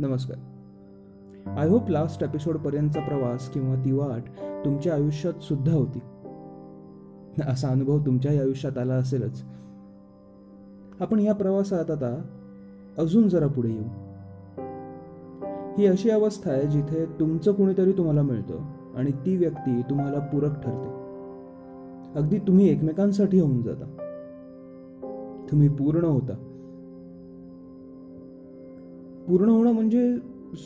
नमस्कार. I hope last एपिसोडपर्यंतचा प्रवास किंवा ती वाट तुमच्या आयुष्यात सुद्धा होती. असा अनुभव तुमच्याही आयुष्यात आला असेलच. आपण या प्रवासात आता अजून जरा पुढे येऊ. ही अशी अवस्था आहे जिथे तुमचं कुणीतरी तुम्हाला मिळतं आणि ती व्यक्ती तुम्हाला पूरक ठरते. अगदी तुम्ही एकमेकांसाठी होऊन जाता. तुम्ही पूर्ण होता. पूर्ण होणं म्हणजे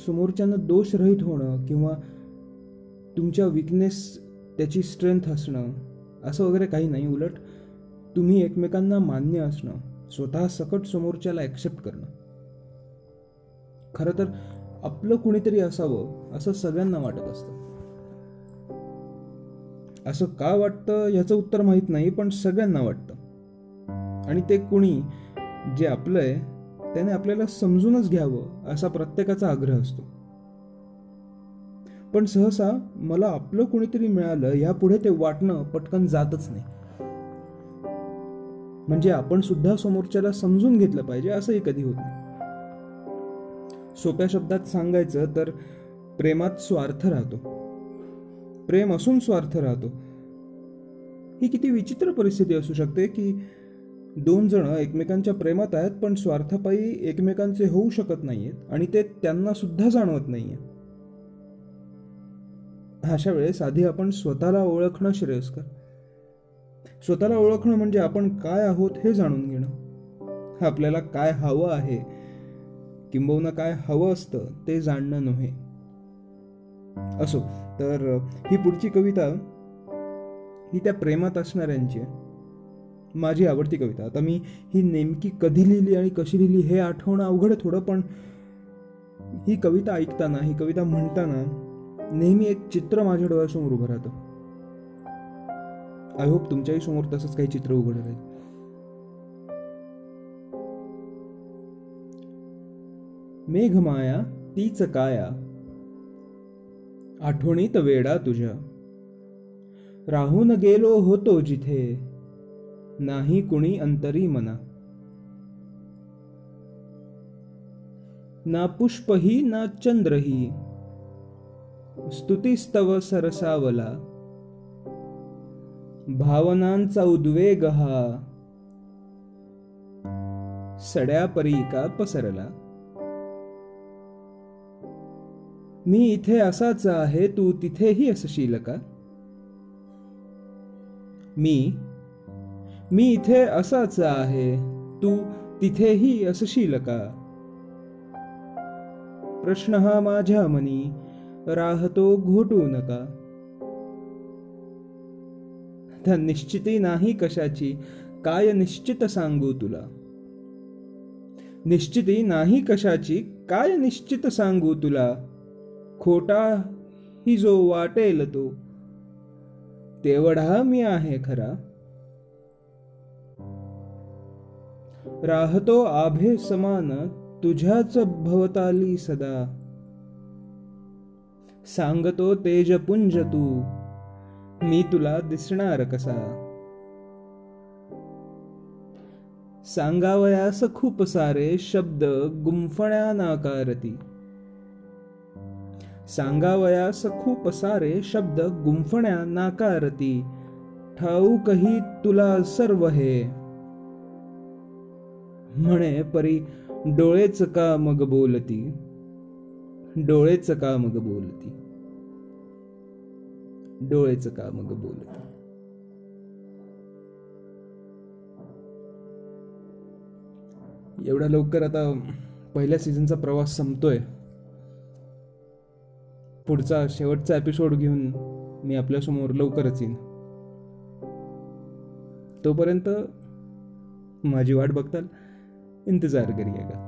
समोरच्यानं दोषरहित होणं किंवा तुमच्या विकनेस त्याची स्ट्रेंथ असणं असं वगैरे काही नाही. उलट तुम्ही एकमेकांना मान्य असणं स्वतः सकट समोरच्याला ॲक्सेप्ट करणं. खरं तर आपलं कुणीतरी असावं असं सगळ्यांना वाटत असतं. असं का वाटतं ह्याचं उत्तर माहीत नाही पण सगळ्यांना वाटतं. आणि ते कुणी जे आपलं आहे त्याने आपल्याला समजूनच घ्यावं असा प्रत्येकाचा आग्रह असतो. पण सहसा मला आपलं कुणीतरी मिळालं यापुढे ते वाटणं पटकन जातच नाही. म्हणजे आपण सुद्धा समोरच्याला समजून घेतलं पाहिजे असंही कधी होत नाही. सोप्या शब्दात सांगायचं तर प्रेमात स्वार्थ राहतो. प्रेम असून स्वार्थ राहतो. ही किती विचित्र परिस्थिती असू शकते की दोन जण एकमेकांच्या प्रेमात आहेत पण स्वार्थपायी एकमेकांचे होऊ शकत नाहीयेत आणि ते त्यांना सुद्धा जाणवत नाहीये अशा वेळेस आधी आपण स्वतःला ओळखणं श्रेयस्कर. स्वतःला ओळखणं म्हणजे आपण काय आहोत हे जाणून घेणं. आपल्याला काय हवं आहे किंबहुना काय हवं असतं ते जाणणं नव्हे. असो तर ही पुढची कविता ही त्या प्रेमात असणाऱ्यांची आहे. माझी आवडती कविता. आता मी ही नेमकी कधी लिहिली आणि कशी लिहिली हे आठवणं अवघड थोडं पण ही कविता ऐकताना ही कविता म्हणताना नेहमी एक चित्र माझ्या डोळ्यासमोर उभं राहतं. आय होप तुमच्याही समोर तसंच काही चित्र उघड राहील. मेघमाया तीच काया आठवणीत वेडा तुझ्या. राहून गेलो होतो जिथे नाही कुणी अंतरी मना. ना पुष्पही ना चंद्रही स्तुतीस्तव सरसावला. भावनांचा उद्वेग हा सड्यापरी का पसरला. मी इथे असाच आहे तू तिथेही असशील का? मी मी इथे असाच आहे तू तिथेही असशील का? प्रश्न हा माझ्या मनी राहतो घोटू नका त्या निश्चिती नाही कशाची काय निश्चित सांगू तुला? निश्चिती नाही कशाची काय निश्चित सांगू तुला? खोटा ही जो वाटेल तो तेवढा मी आहे खरा. राहतो आभे समान तुझ्याच भवताली सदा. सांगतो तेजपुंज तू मी तुला दिसणार कसा. सांगावयास खूप सारे शब्द गुंफण्या नाकारती सांगावयास खूप सारे शब्द गुंफण्या नाकारती. ठाऊकही तुला सर्व हे. म्हणे परी डोळेच का मग बोलती? डोळेच का मग बोलती? डोळेच का मग बोलती? एवढ्या लवकर आता पहिल्या सीझनचा प्रवास संपतोय. पुढचा शेवटचा एपिसोड घेऊन मी आपल्यासमोर लवकरच येईन. तोपर्यंत माझी वाट बघताल. इंतजार करिएगा.